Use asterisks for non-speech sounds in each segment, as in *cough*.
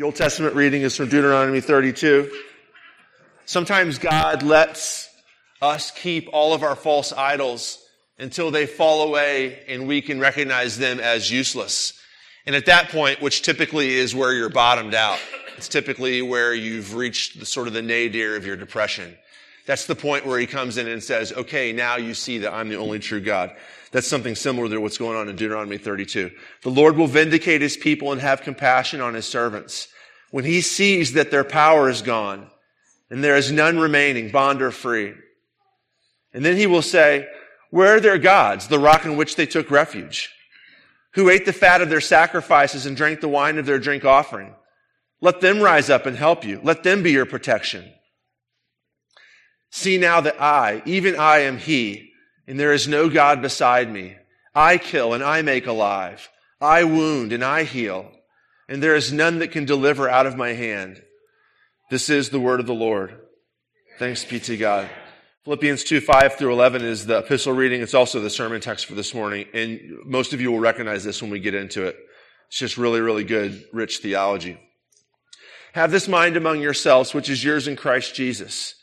The Old Testament reading is from Deuteronomy 32. Sometimes God lets us keep all of our false idols until they fall away and we can recognize them as useless. And at that point, which typically is where you're bottomed out, it's typically where you've reached the sort of the nadir of your depression. That's the point where he comes in and says, okay, now you see that I'm the only true God. That's something similar to what's going on in Deuteronomy 32. The Lord will vindicate his people and have compassion on his servants. When he sees that their power is gone and there is none remaining, bond or free. And then he will say, where are their gods, the rock in which they took refuge? Who ate the fat of their sacrifices and drank the wine of their drink offering? Let them rise up and help you. Let them be your protection. See now that I, even I am he, and there is no God beside me. I kill and I make alive. I wound and I heal. And there is none that can deliver out of my hand. This is the word of the Lord. Thanks be to God. Philippians 2, 5 through 11 is the epistle reading. It's also the sermon text for this morning. And most of you will recognize this when we get into it. It's just really, really good, rich theology. Have this mind among yourselves, which is yours in Christ Jesus,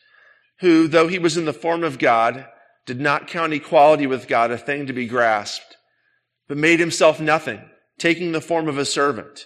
who, though he was in the form of God, did not count equality with God a thing to be grasped, but made himself nothing, taking the form of a servant,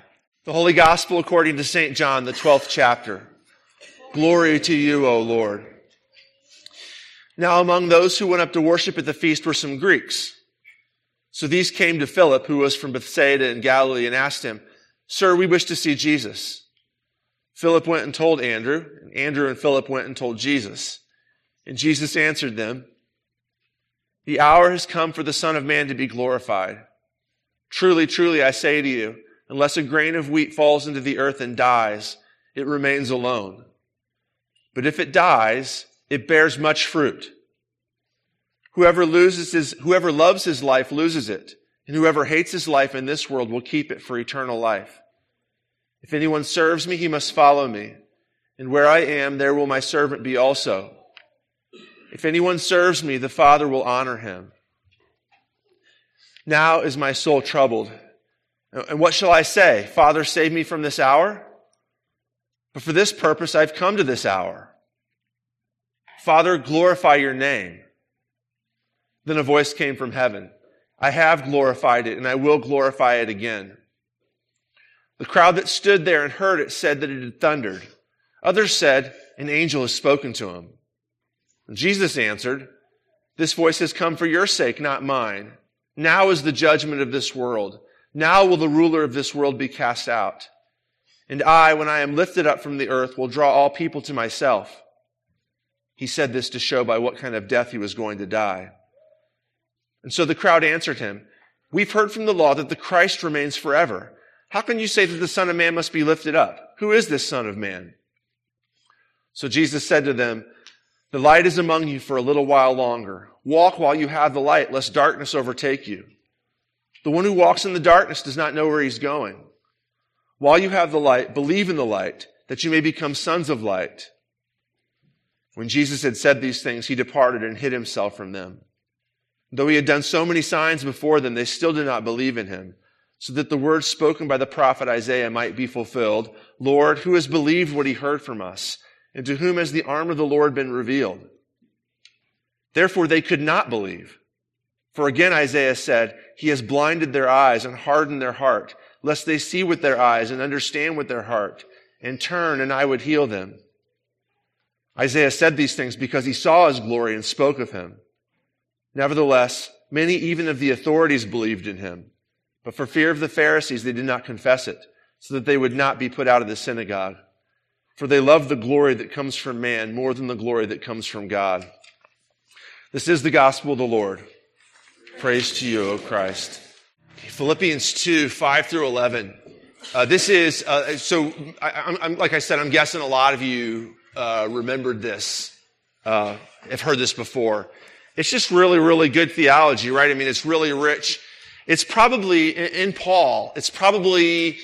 The Holy Gospel according to St. John, the 12th chapter. Glory to you, O Lord. Now among those who went up to worship at the feast were some Greeks. So these came to Philip, who was from Bethsaida in Galilee, and asked him, Sir, we wish to see Jesus. Philip went and told Andrew, and Andrew and Philip went and told Jesus. And Jesus answered them, The hour has come for the Son of Man to be glorified. Truly, truly, I say to you, unless a grain of wheat falls into the earth and dies, it remains alone. But if it dies, it bears much fruit. Whoever loses his, whoever loves his life loses it, and whoever hates his life in this world will keep it for eternal life. If anyone serves me, he must follow me. And where I am, there will my servant be also. If anyone serves me, the Father will honor him. Now is my soul troubled. And what shall I say? Father, save me from this hour? But for this purpose I've come to this hour. Father, glorify your name. Then a voice came from heaven. I have glorified it and I will glorify it again. The crowd that stood there and heard it said that it had thundered. Others said, An angel has spoken to him. And Jesus answered, This voice has come for your sake, not mine. Now is the judgment of this world. Now will the ruler of this world be cast out. And I, when I am lifted up from the earth, will draw all people to myself. He said this to show by what kind of death he was going to die. And so the crowd answered him, We've heard from the law that the Christ remains forever. How can you say that the Son of Man must be lifted up? Who is this Son of Man? So Jesus said to them, The light is among you for a little while longer. Walk while you have the light, lest darkness overtake you. The one who walks in the darkness does not know where he's going. While you have the light, believe in the light, that you may become sons of light. When Jesus had said these things, he departed and hid himself from them. Though he had done so many signs before them, they still did not believe in him so that the words spoken by the prophet Isaiah might be fulfilled. Lord, who has believed what he heard from us? And to whom has the arm of the Lord been revealed? Therefore they could not believe. For again Isaiah said, He has blinded their eyes and hardened their heart, lest they see with their eyes and understand with their heart, and turn and I would heal them. Isaiah said these things because he saw his glory and spoke of him. Nevertheless, many even of the authorities believed in him. But for fear of the Pharisees, they did not confess it, so that they would not be put out of the synagogue. For they love the glory that comes from man more than the glory that comes from God. This is the gospel of the Lord. Praise to you, O Christ. Philippians 2, 5 through 11 Uh, this is, uh, so I, am like I said, I'm guessing a lot of you uh, remembered this, uh, have heard this before. It's just really, really good theology, right? I mean, it's really rich. It's probably, in Paul, it's probably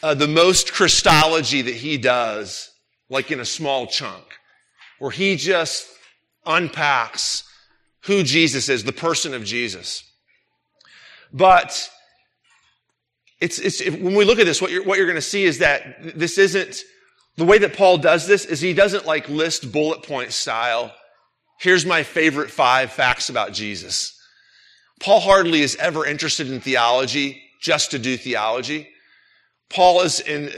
uh, the most Christology that he does, like in a small chunk, where he just unpacks who Jesus is, the person of Jesus. But it's, it's, when we look at this, what you're, what you're going to see is that this isn't, the way that Paul does this is he doesn't like list bullet point style. Here's my favorite five facts about Jesus. Paul hardly is ever interested in theology just to do theology. Paul is in,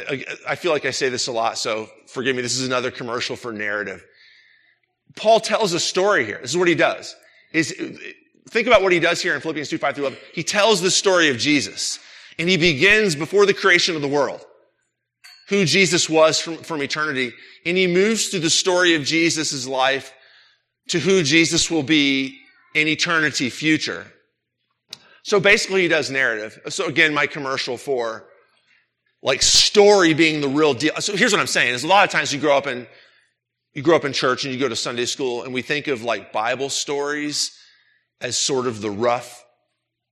I feel like I say this a lot, so forgive me. This is another commercial for narrative. Paul tells a story here. This is what he does. Is think about what he does here in Philippians 2, 5 through 11. He tells the story of Jesus. And he begins before the creation of the world, who Jesus was from, from eternity. And he moves through the story of Jesus' life to who Jesus will be in eternity future. So basically he does narrative. So again, my commercial for like story being the real deal. So here's what I'm saying is a lot of times you grow up in, you grow up in church and you go to Sunday school and we think of like Bible stories as sort of the rough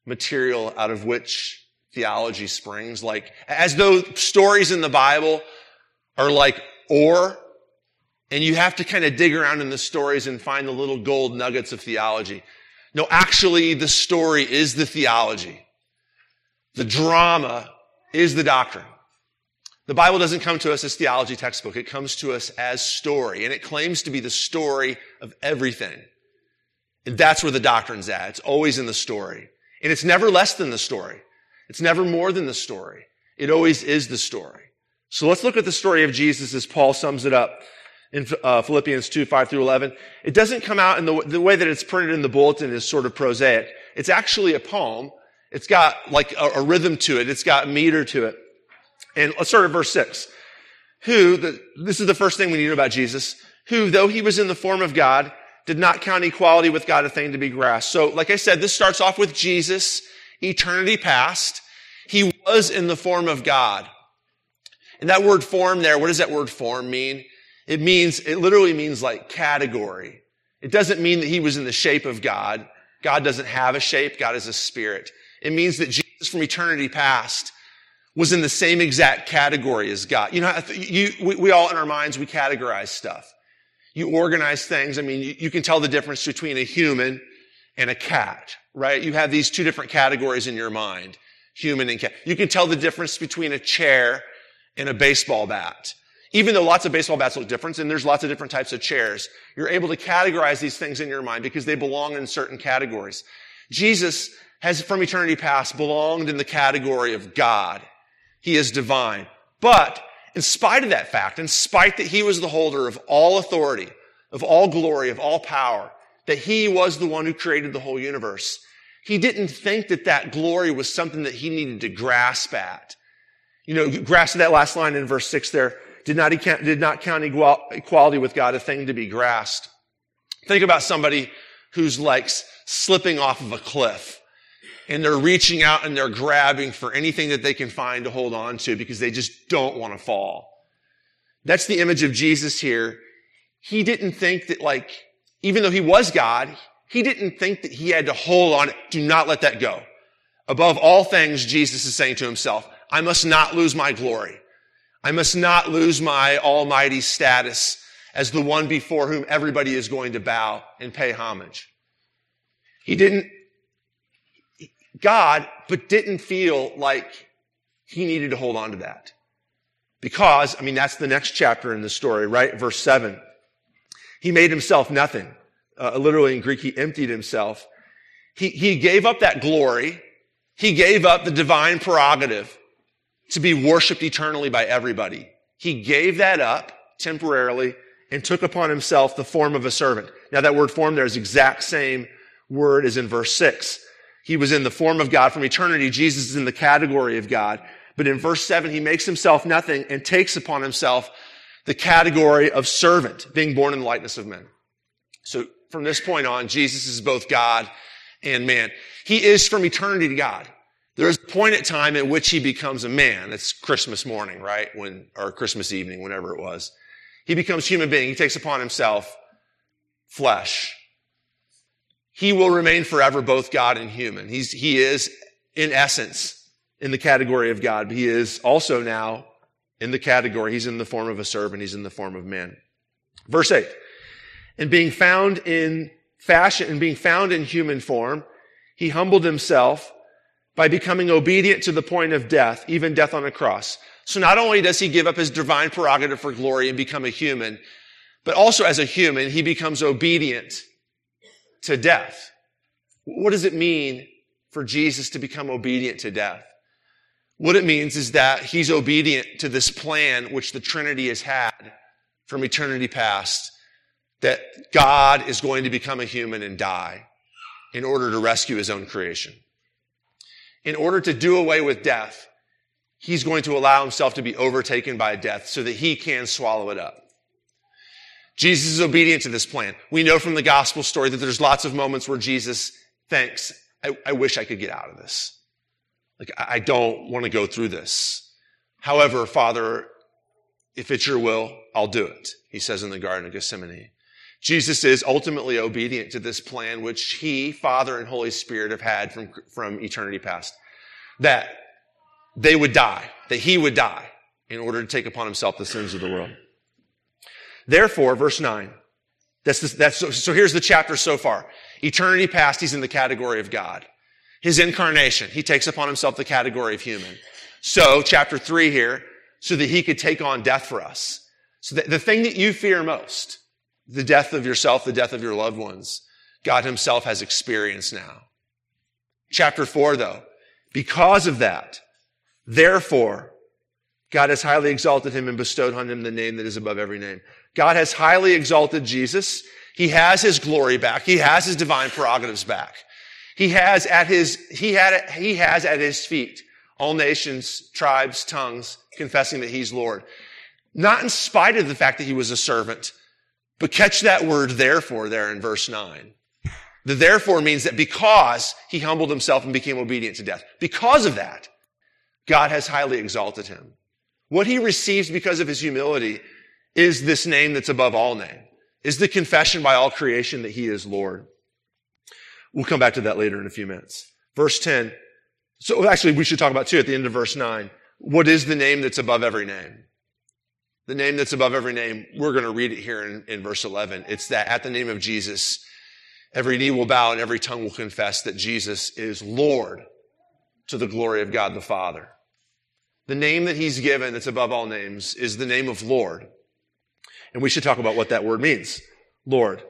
material out of which theology springs, like as though stories in the Bible are like ore, and you have to kind of dig around in the stories and find the little gold nuggets of theology. No, actually, the story is the theology. The drama is the doctrine. The Bible doesn't come to us as theology textbook. It comes to us as story, and it claims to be the story of everything. And that's where the doctrine's at. It's always in the story. And it's never less than the story. It's never more than the story. It always is the story. So let's look at the story of Jesus as Paul sums it up in uh, Philippians 2, 5 through 11. It doesn't come out in the, the way that it's printed in the bulletin is sort of prosaic. It's actually a poem. It's got like a, a rhythm to it. It's got meter to it. And let's start at verse 6. Who, the, this is the first thing we need to about Jesus, who, though he was in the form of God, did not count equality with God a thing to be grasped. So, like I said, this starts off with Jesus, eternity past. He was in the form of God. And that word form there, what does that word form mean? It means, it literally means like category. It doesn't mean that he was in the shape of God. God doesn't have a shape. God is a spirit. It means that Jesus from eternity past was in the same exact category as God. You know, you, we, we all in our minds, we categorize stuff. You organize things. I mean, you, you can tell the difference between a human and a cat, right? You have these two different categories in your mind human and cat. You can tell the difference between a chair and a baseball bat. Even though lots of baseball bats look different and there's lots of different types of chairs, you're able to categorize these things in your mind because they belong in certain categories. Jesus has from eternity past belonged in the category of God. He is divine. But in spite of that fact, in spite that he was the holder of all authority, of all glory, of all power, that he was the one who created the whole universe, he didn't think that that glory was something that he needed to grasp at. You know, grasp that last line in verse six there. Did not, did not count equality with God a thing to be grasped. Think about somebody who's like slipping off of a cliff and they're reaching out and they're grabbing for anything that they can find to hold on to because they just don't want to fall. That's the image of Jesus here. He didn't think that like, even though he was God, he didn't think that he had to hold on. Do not let that go. Above all things, Jesus is saying to himself, I must not lose my glory. I must not lose my almighty status as the one before whom everybody is going to bow and pay homage. He didn't, God, but didn't feel like he needed to hold on to that. Because, I mean, that's the next chapter in the story, right? Verse seven. He made himself nothing uh, literally in Greek, he emptied himself. He, he gave up that glory. He gave up the divine prerogative to be worshiped eternally by everybody. He gave that up temporarily and took upon himself the form of a servant. Now that word form there is exact same word as in verse six. He was in the form of God from eternity. Jesus is in the category of God. But in verse seven, he makes himself nothing and takes upon himself the category of servant, being born in the likeness of men. So from this point on, Jesus is both God and man. He is from eternity to God. There is a point at time at which he becomes a man. It's Christmas morning, right? When, or Christmas evening, whenever it was. He becomes human being. He takes upon himself flesh. He will remain forever both God and human. He's, he is, in essence, in the category of God, but he is also now in the category, he's in the form of a servant, he's in the form of man. Verse 8. And being found in fashion, and being found in human form, he humbled himself by becoming obedient to the point of death, even death on a cross. So not only does he give up his divine prerogative for glory and become a human, but also as a human, he becomes obedient to death. What does it mean for Jesus to become obedient to death? What it means is that he's obedient to this plan which the Trinity has had from eternity past, that God is going to become a human and die in order to rescue his own creation. In order to do away with death, he's going to allow himself to be overtaken by death so that he can swallow it up. Jesus is obedient to this plan. We know from the gospel story that there's lots of moments where Jesus thinks, I, I wish I could get out of this. Like, I don't want to go through this. However, Father, if it's your will, I'll do it. He says in the Garden of Gethsemane. Jesus is ultimately obedient to this plan which he, Father, and Holy Spirit have had from, from eternity past. That they would die, that he would die in order to take upon himself the sins of the world. Therefore, verse 9, that's, the, that's so, so here's the chapter so far. Eternity past, he's in the category of God. His incarnation, he takes upon himself the category of human. So, chapter 3 here, so that he could take on death for us. So the, the thing that you fear most, the death of yourself, the death of your loved ones, God himself has experienced now. Chapter 4 though, because of that, therefore, God has highly exalted him and bestowed on him the name that is above every name. God has highly exalted Jesus. He has his glory back. He has his divine prerogatives back. He has at his, he had, he has at his feet all nations, tribes, tongues, confessing that he's Lord. Not in spite of the fact that he was a servant, but catch that word therefore there in verse 9. The therefore means that because he humbled himself and became obedient to death, because of that, God has highly exalted him. What he receives because of his humility is this name that's above all name, is the confession by all creation that he is Lord. We'll come back to that later in a few minutes. Verse 10. So actually, we should talk about too at the end of verse 9. What is the name that's above every name? The name that's above every name, we're going to read it here in, in verse 11. It's that at the name of Jesus, every knee will bow and every tongue will confess that Jesus is Lord to the glory of God the Father. The name that he's given that's above all names is the name of Lord. And we should talk about what that word means. Lord.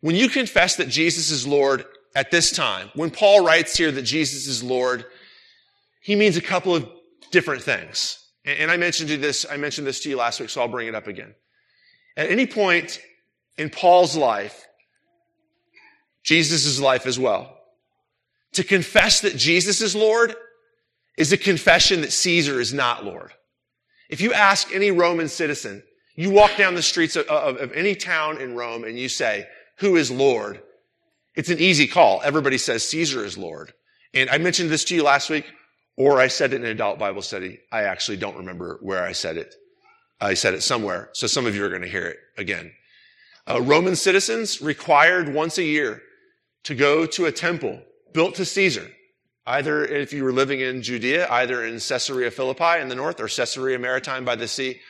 When you confess that Jesus is Lord at this time, when Paul writes here that Jesus is Lord, he means a couple of different things. And I mentioned this, I mentioned this to you last week, so I'll bring it up again. At any point in Paul's life, Jesus' life as well, to confess that Jesus is Lord is a confession that Caesar is not Lord. If you ask any Roman citizen, you walk down the streets of, of, of any town in Rome and you say, who is Lord? It's an easy call. Everybody says Caesar is Lord. And I mentioned this to you last week, or I said it in an adult Bible study. I actually don't remember where I said it. I said it somewhere. So some of you are going to hear it again. Uh, Roman citizens required once a year to go to a temple built to Caesar. Either if you were living in Judea, either in Caesarea Philippi in the north or Caesarea Maritime by the sea,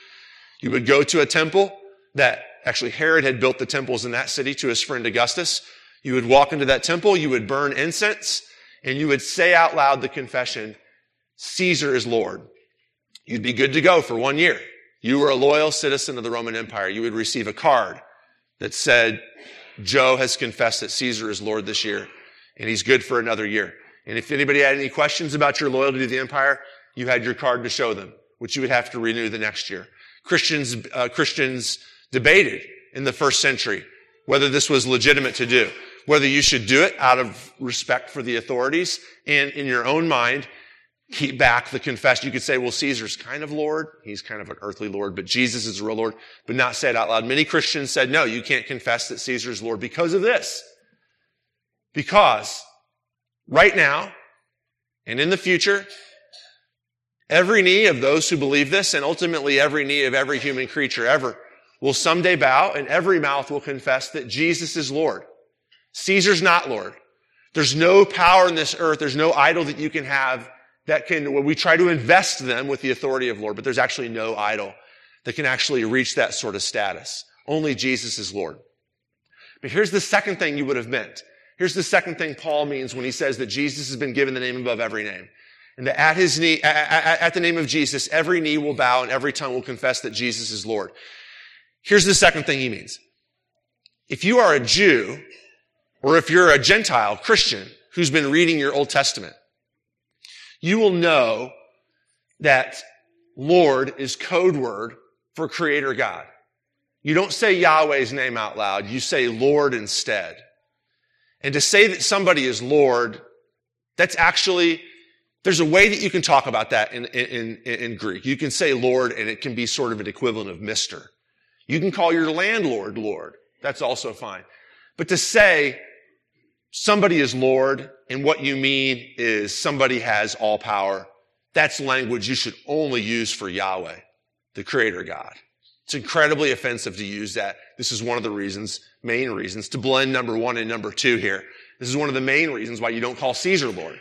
you would go to a temple that actually Herod had built the temples in that city to his friend Augustus. You would walk into that temple, you would burn incense, and you would say out loud the confession, Caesar is Lord. You'd be good to go for one year. You were a loyal citizen of the Roman Empire. You would receive a card that said, Joe has confessed that Caesar is Lord this year, and he's good for another year. And if anybody had any questions about your loyalty to the empire, you had your card to show them, which you would have to renew the next year. Christians, uh, Christians debated in the first century whether this was legitimate to do, whether you should do it out of respect for the authorities and in your own mind, keep back the confession. You could say, well, Caesar's kind of Lord. He's kind of an earthly Lord, but Jesus is a real Lord, but not say it out loud. Many Christians said, no, you can't confess that Caesar's Lord because of this. Because right now, And in the future, every knee of those who believe this, and ultimately every knee of every human creature ever, will someday bow and every mouth will confess that Jesus is Lord. Caesar's not Lord. There's no power in this earth. There's no idol that you can have that can, well, we try to invest them with the authority of Lord, but there's actually no idol that can actually reach that sort of status. Only Jesus is Lord. But here's the second thing you would have meant. Here's the second thing Paul means when he says that Jesus has been given the name above every name. And at his knee, at, the name of Jesus, every knee will bow and every tongue will confess that Jesus is Lord. Here's the second thing he means. If you are a Jew, or if you're a Gentile Christian who's been reading your Old Testament, you will know that Lord is code word for creator God. You don't say Yahweh's name out loud. You say Lord instead. And to say that somebody is Lord, that's actually, there's a way that you can talk about that in, in, in, Greek. You can say Lord and it can be sort of an equivalent of Mr. You can call your landlord Lord. That's also fine. But to say somebody is Lord and what you mean is somebody has all power, that's language you should only use for Yahweh, the creator God. It's incredibly offensive to use that. This is one of the reasons, main reasons, to blend number one and number two here. This is one of the main reasons why you don't call Caesar Lord.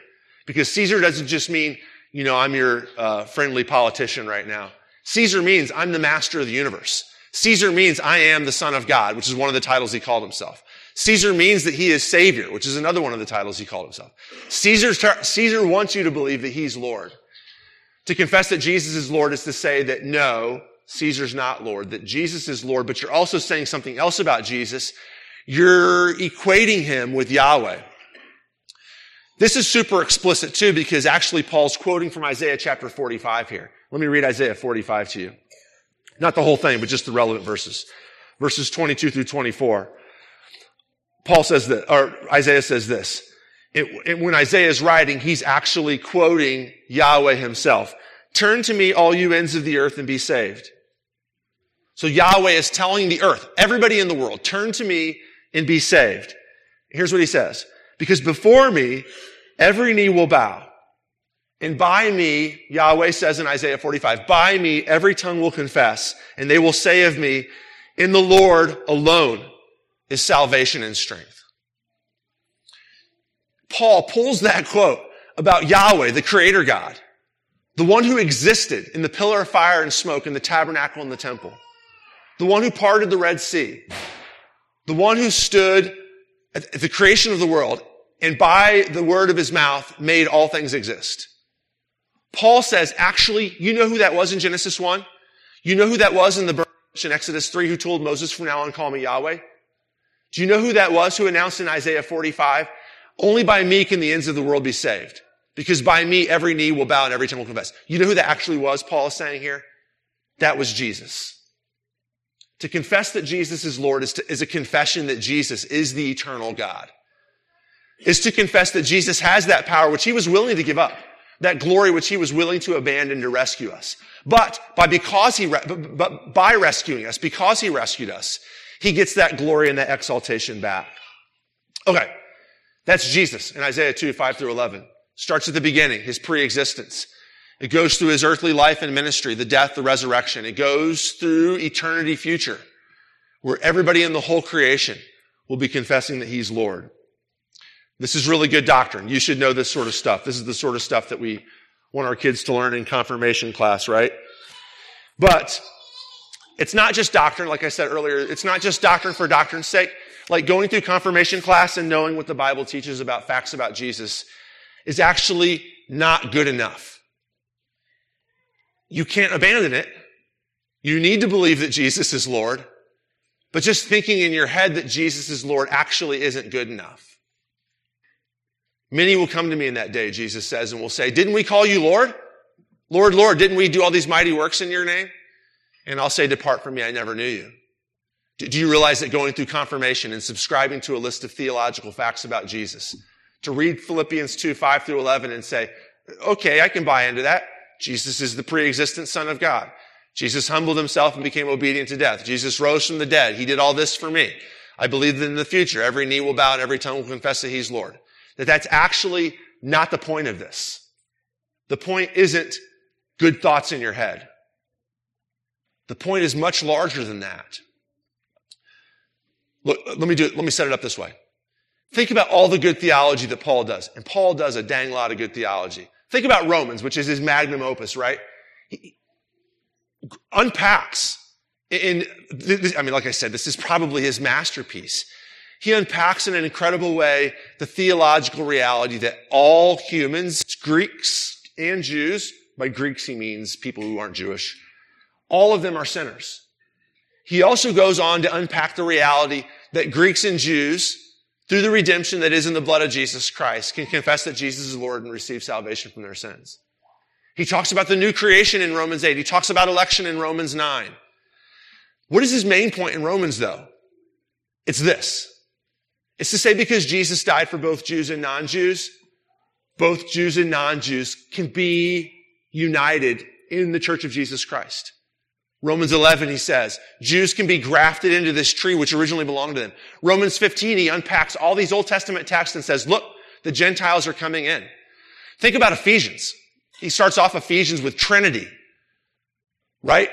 Because Caesar doesn't just mean, you know, I'm your uh, friendly politician right now. Caesar means I'm the master of the universe. Caesar means I am the son of God, which is one of the titles he called himself. Caesar means that he is savior, which is another one of the titles he called himself. Caesar, Caesar wants you to believe that he's Lord. To confess that Jesus is Lord is to say that no, Caesar's not Lord, that Jesus is Lord, but you're also saying something else about Jesus. You're equating him with Yahweh. This is super explicit too, because actually Paul's quoting from Isaiah chapter 45 here. Let me read Isaiah 45 to you. Not the whole thing, but just the relevant verses. Verses 22 through 24. Paul says that, or Isaiah says this. It, it, when Isaiah is writing, he's actually quoting Yahweh himself. Turn to me, all you ends of the earth, and be saved. So Yahweh is telling the earth, everybody in the world, turn to me and be saved. Here's what he says. Because before me, every knee will bow. And by me, Yahweh says in Isaiah 45, by me, every tongue will confess, and they will say of me, in the Lord alone is salvation and strength. Paul pulls that quote about Yahweh, the creator God, the one who existed in the pillar of fire and smoke in the tabernacle and the temple the one who parted the Red Sea, the one who stood at the creation of the world and by the word of his mouth made all things exist. Paul says, actually, you know who that was in Genesis 1? You know who that was in the burning in Exodus 3 who told Moses from now on call me Yahweh? Do you know who that was who announced in Isaiah 45? Only by me can the ends of the world be saved. Because by me every knee will bow and every tongue will confess. You know who that actually was, Paul is saying here? That was Jesus. To confess that Jesus is Lord is, to, is a confession that Jesus is the eternal God. Is to confess that Jesus has that power which he was willing to give up, that glory which he was willing to abandon to rescue us. But by because he, but by rescuing us, because he rescued us, he gets that glory and that exaltation back. Okay. That's Jesus in Isaiah 2, 5 through 11. Starts at the beginning, his pre-existence. It goes through his earthly life and ministry, the death, the resurrection. It goes through eternity future, where everybody in the whole creation will be confessing that he's Lord. This is really good doctrine. You should know this sort of stuff. This is the sort of stuff that we want our kids to learn in confirmation class, right? But it's not just doctrine, like I said earlier. It's not just doctrine for doctrine's sake. Like going through confirmation class and knowing what the Bible teaches about facts about Jesus is actually not good enough you can't abandon it. You need to believe that Jesus is Lord. But just thinking in your head that Jesus is Lord actually isn't good enough. Many will come to me in that day, Jesus says, and will say, didn't we call you Lord? Lord, Lord, didn't we do all these mighty works in your name? And I'll say, depart from me, I never knew you. Do you realize that going through confirmation and subscribing to a list of theological facts about Jesus, to read Philippians 2, 5 through 11 and say, okay, I can buy into that. Jesus is the pre-existent son of God. Jesus humbled himself and became obedient to death. Jesus rose from the dead. He did all this for me. I believe that in the future, every knee will bow and every tongue will confess that he's Lord. That that's actually not the point of this. The point isn't good thoughts in your head. The point is much larger than that. Look, let me do it. Let me set it up this way. Think about all the good theology that Paul does. And Paul does a dang lot of good theology. Think about Romans, which is his magnum opus, right? He unpacks in, I mean, like I said, this is probably his masterpiece. He unpacks in an incredible way the theological reality that all humans, Greeks and Jews, by Greeks he means people who aren't Jewish, all of them are sinners. He also goes on to unpack the reality that Greeks and Jews, through the redemption that is in the blood of Jesus Christ, can confess that Jesus is Lord and receive salvation from their sins. He talks about the new creation in Romans 8. He talks about election in Romans 9. What is his main point in Romans though? It's this. It's to say because Jesus died for both Jews and non-Jews, both Jews and non-Jews can be united in the church of Jesus Christ. Romans 11, he says, Jews can be grafted into this tree which originally belonged to them. Romans 15, he unpacks all these Old Testament texts and says, look, the Gentiles are coming in. Think about Ephesians. He starts off Ephesians with Trinity, right?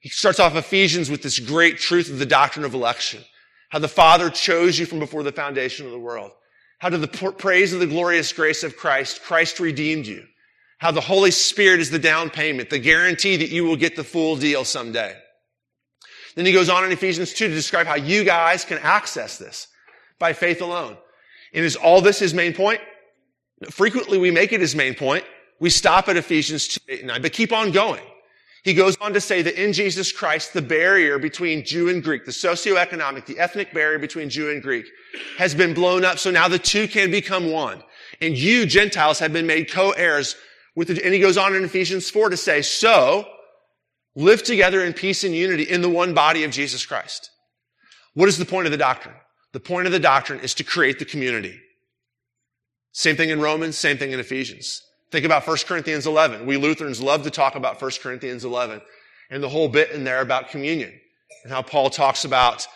He starts off Ephesians with this great truth of the doctrine of election. How the Father chose you from before the foundation of the world. How to the praise of the glorious grace of Christ, Christ redeemed you how the Holy Spirit is the down payment, the guarantee that you will get the full deal someday. Then he goes on in Ephesians 2 to describe how you guys can access this by faith alone. And is all this his main point? Frequently we make it his main point. We stop at Ephesians 2, 8, and 9, but keep on going. He goes on to say that in Jesus Christ, the barrier between Jew and Greek, the socioeconomic, the ethnic barrier between Jew and Greek has been blown up. So now the two can become one. And you, Gentiles, have been made co-heirs with the, and he goes on in Ephesians 4 to say, so live together in peace and unity in the one body of Jesus Christ. What is the point of the doctrine? The point of the doctrine is to create the community. Same thing in Romans, same thing in Ephesians. Think about 1 Corinthians 11. We Lutherans love to talk about 1 Corinthians 11 and the whole bit in there about communion and how Paul talks about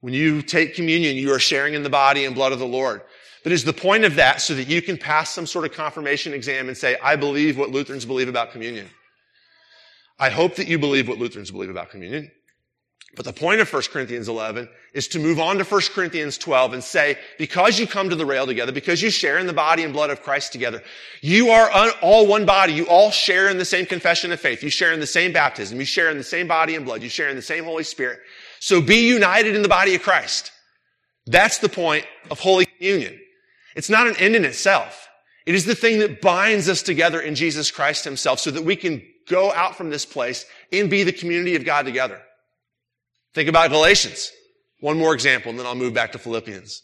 when you take communion, you are sharing in the body and blood of the Lord. But is the point of that so that you can pass some sort of confirmation exam and say, I believe what Lutherans believe about communion? I hope that you believe what Lutherans believe about communion. But the point of 1 Corinthians 11 is to move on to 1 Corinthians 12 and say, because you come to the rail together, because you share in the body and blood of Christ together, you are all one body. You all share in the same confession of faith. You share in the same baptism. You share in the same body and blood. You share in the same Holy Spirit. So be united in the body of Christ. That's the point of Holy Communion. It's not an end in itself. It is the thing that binds us together in Jesus Christ himself so that we can go out from this place and be the community of God together. Think about Galatians. One more example, and then I'll move back to Philippians.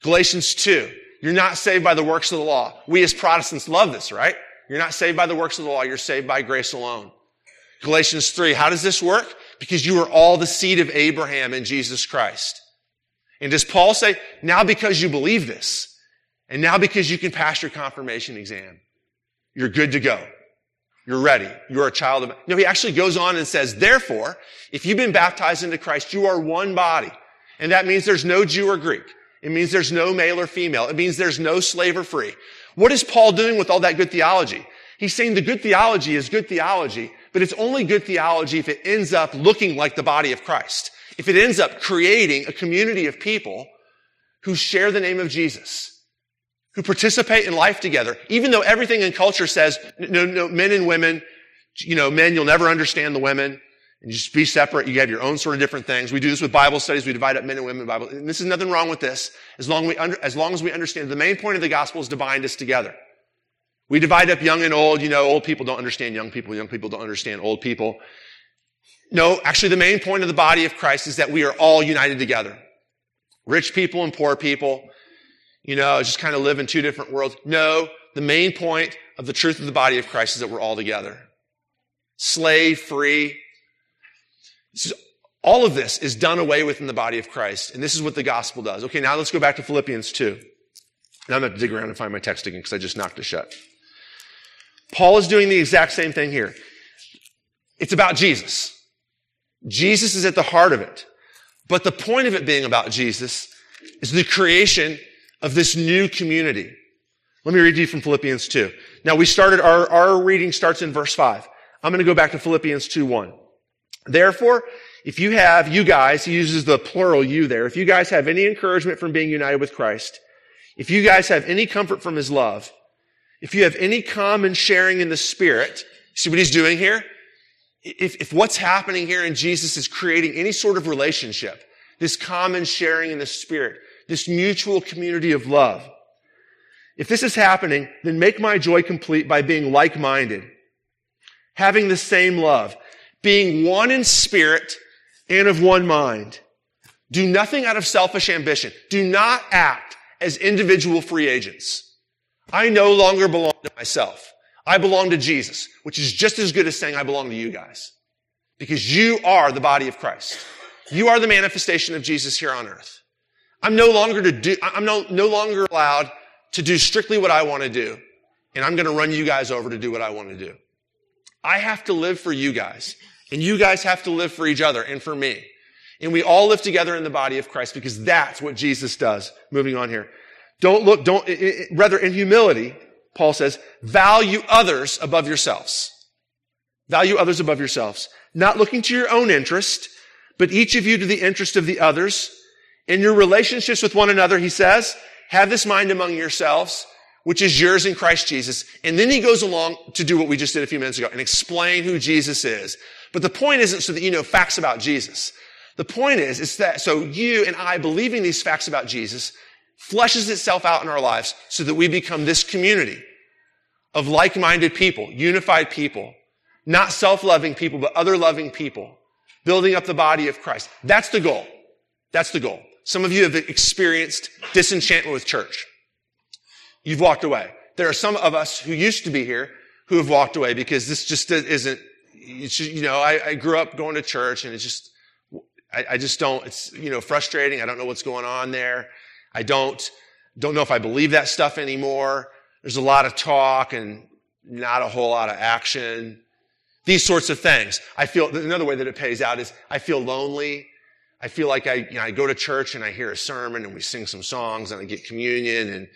Galatians 2. You're not saved by the works of the law. We as Protestants love this, right? You're not saved by the works of the law. You're saved by grace alone. Galatians 3. How does this work? Because you are all the seed of Abraham in Jesus Christ. And does Paul say, now because you believe this, and now because you can pass your confirmation exam, you're good to go. You're ready. You're a child of, no, he actually goes on and says, therefore, if you've been baptized into Christ, you are one body. And that means there's no Jew or Greek. It means there's no male or female. It means there's no slave or free. What is Paul doing with all that good theology? He's saying the good theology is good theology, but it's only good theology if it ends up looking like the body of Christ. If it ends up creating a community of people who share the name of Jesus who participate in life together, even though everything in culture says, no, no, men and women, you know, men, you'll never understand the women, and just be separate. You have your own sort of different things. We do this with Bible studies. We divide up men and women Bible. And this is nothing wrong with this, as long, we under, as long as we understand the main point of the gospel is to bind us together. We divide up young and old. You know, old people don't understand young people. Young people don't understand old people. No, actually the main point of the body of Christ is that we are all united together. Rich people and poor people, you know, just kind of live in two different worlds. No, the main point of the truth of the body of Christ is that we're all together. Slave, free. Is, all of this is done away with in the body of Christ. And this is what the gospel does. Okay, now let's go back to Philippians 2. Now I'm going to dig around and find my text again because I just knocked it shut. Paul is doing the exact same thing here. It's about Jesus. Jesus is at the heart of it. But the point of it being about Jesus is the creation of this new community. Let me read you from Philippians 2. Now we started, our, our reading starts in verse 5. I'm going to go back to Philippians 2 1. Therefore, if you have, you guys, he uses the plural you there, if you guys have any encouragement from being united with Christ, if you guys have any comfort from his love, if you have any common sharing in the Spirit, see what he's doing here? If, if what's happening here in Jesus is creating any sort of relationship, this common sharing in the Spirit, this mutual community of love, if this is happening, then make my joy complete by being like-minded, having the same love, being one in spirit and of one mind. Do nothing out of selfish ambition. Do not act as individual free agents. I no longer belong to myself. I belong to Jesus, which is just as good as saying I belong to you guys. Because you are the body of Christ. You are the manifestation of Jesus here on earth. I'm no longer to do, I'm no, no longer allowed to do strictly what I want to do. And I'm going to run you guys over to do what I want to do. I have to live for you guys. And you guys have to live for each other and for me. And we all live together in the body of Christ because that's what Jesus does. Moving on here. Don't look, don't, it, it, rather in humility, Paul says, value others above yourselves. Value others above yourselves. Not looking to your own interest, but each of you to the interest of the others. In your relationships with one another, he says, have this mind among yourselves, which is yours in Christ Jesus. And then he goes along to do what we just did a few minutes ago and explain who Jesus is. But the point isn't so that you know facts about Jesus. The point is, is that so you and I believing these facts about Jesus fleshes itself out in our lives so that we become this community of like-minded people, unified people, not self-loving people, but other-loving people, building up the body of Christ. That's the goal. That's the goal. Some of you have experienced disenchantment with church. You've walked away. There are some of us who used to be here who have walked away because this just isn't, you know, I, I, grew up going to church and it's just, I, I just don't, it's, you know, frustrating. I don't know what's going on there. I don't, don't know if I believe that stuff anymore. There's a lot of talk and not a whole lot of action. These sorts of things. I feel, another way that it pays out is I feel lonely. I feel like I, you know, I go to church and I hear a sermon and we sing some songs and I get communion and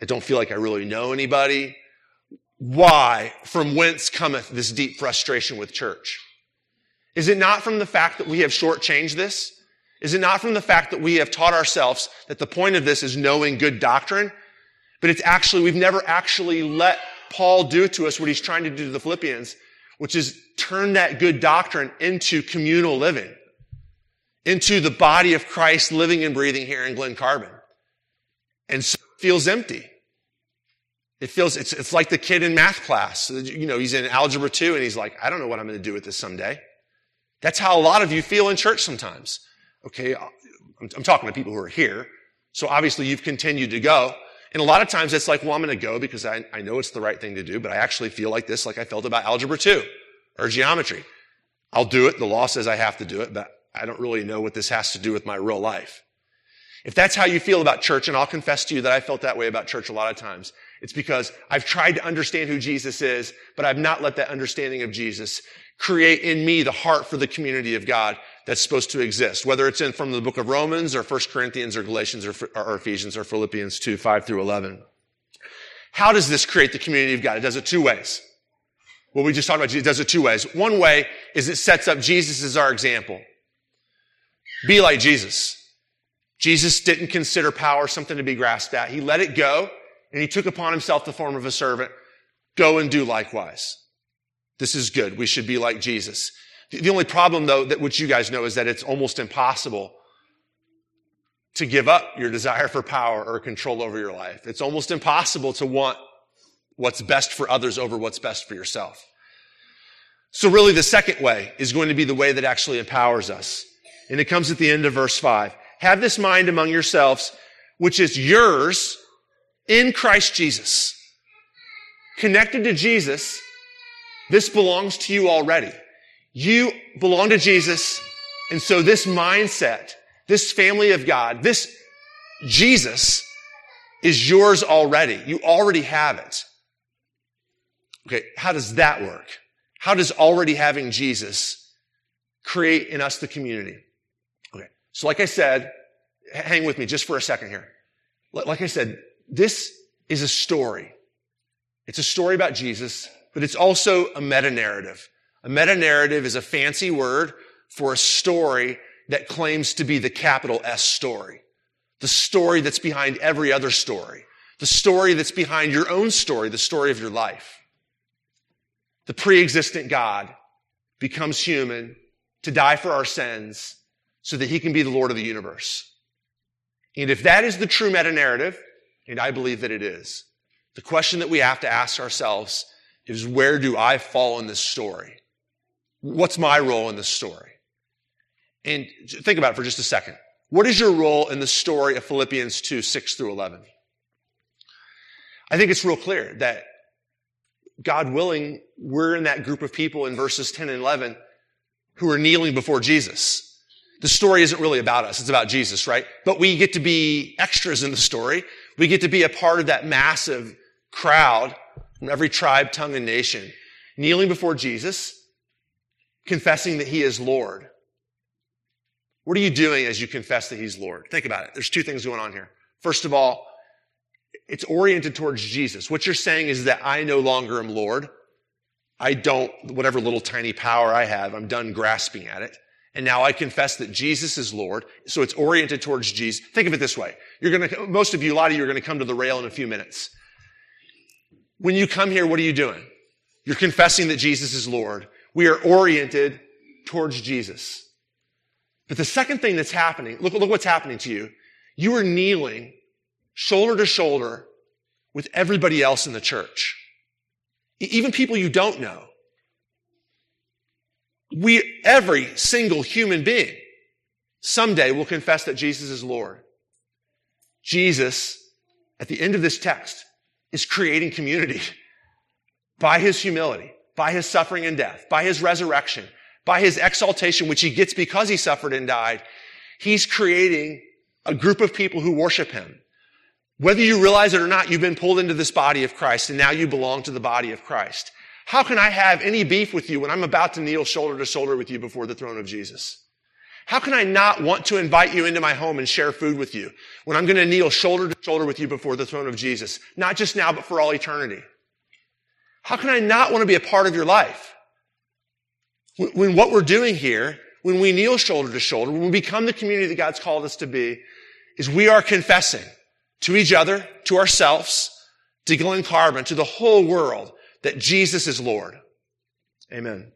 I don't feel like I really know anybody. Why? From whence cometh this deep frustration with church? Is it not from the fact that we have shortchanged this? Is it not from the fact that we have taught ourselves that the point of this is knowing good doctrine? But it's actually, we've never actually let Paul do to us what he's trying to do to the Philippians, which is turn that good doctrine into communal living into the body of Christ living and breathing here in Glen Carbon. And so it feels empty. It feels, it's, it's like the kid in math class. You know, he's in algebra two and he's like, I don't know what I'm going to do with this someday. That's how a lot of you feel in church sometimes. Okay. Uh, I'm, I'm talking to people who are here. So obviously you've continued to go. And a lot of times it's like, well, I'm going to go because I, I know it's the right thing to do, but I actually feel like this, like I felt about algebra two or geometry. I'll do it. The law says I have to do it, but I don't really know what this has to do with my real life. If that's how you feel about church, and I'll confess to you that I felt that way about church a lot of times, it's because I've tried to understand who Jesus is, but I've not let that understanding of Jesus create in me the heart for the community of God that's supposed to exist, whether it's in from the book of Romans or 1 Corinthians or Galatians or, or Ephesians or Philippians 2, 5 through 11. How does this create the community of God? It does it two ways. Well, we just talked about it does it two ways. One way is it sets up Jesus as our example. Be like Jesus. Jesus didn't consider power something to be grasped at. He let it go and he took upon himself the form of a servant. Go and do likewise. This is good. We should be like Jesus. The only problem though, that which you guys know is that it's almost impossible to give up your desire for power or control over your life. It's almost impossible to want what's best for others over what's best for yourself. So really the second way is going to be the way that actually empowers us. And it comes at the end of verse five. Have this mind among yourselves, which is yours in Christ Jesus. Connected to Jesus, this belongs to you already. You belong to Jesus. And so this mindset, this family of God, this Jesus is yours already. You already have it. Okay. How does that work? How does already having Jesus create in us the community? So like I said, hang with me just for a second here. Like I said, this is a story. It's a story about Jesus, but it's also a meta narrative. A meta narrative is a fancy word for a story that claims to be the capital S story. The story that's behind every other story. The story that's behind your own story, the story of your life. The pre-existent God becomes human to die for our sins so that he can be the Lord of the universe. And if that is the true meta narrative, and I believe that it is, the question that we have to ask ourselves is where do I fall in this story? What's my role in this story? And think about it for just a second. What is your role in the story of Philippians 2, 6 through 11? I think it's real clear that God willing, we're in that group of people in verses 10 and 11 who are kneeling before Jesus. The story isn't really about us. It's about Jesus, right? But we get to be extras in the story. We get to be a part of that massive crowd from every tribe, tongue, and nation, kneeling before Jesus, confessing that he is Lord. What are you doing as you confess that he's Lord? Think about it. There's two things going on here. First of all, it's oriented towards Jesus. What you're saying is that I no longer am Lord. I don't, whatever little tiny power I have, I'm done grasping at it. And now I confess that Jesus is Lord. So it's oriented towards Jesus. Think of it this way. You're going to, most of you, a lot of you are going to come to the rail in a few minutes. When you come here, what are you doing? You're confessing that Jesus is Lord. We are oriented towards Jesus. But the second thing that's happening, look, look what's happening to you. You are kneeling shoulder to shoulder with everybody else in the church. Even people you don't know. We, every single human being someday will confess that Jesus is Lord. Jesus, at the end of this text, is creating community *laughs* by his humility, by his suffering and death, by his resurrection, by his exaltation, which he gets because he suffered and died. He's creating a group of people who worship him. Whether you realize it or not, you've been pulled into this body of Christ and now you belong to the body of Christ. How can I have any beef with you when I'm about to kneel shoulder to shoulder with you before the throne of Jesus? How can I not want to invite you into my home and share food with you when I'm going to kneel shoulder to shoulder with you before the throne of Jesus? Not just now, but for all eternity. How can I not want to be a part of your life? When what we're doing here, when we kneel shoulder to shoulder, when we become the community that God's called us to be, is we are confessing to each other, to ourselves, to Glen Carbon, to the whole world that Jesus is Lord. Amen.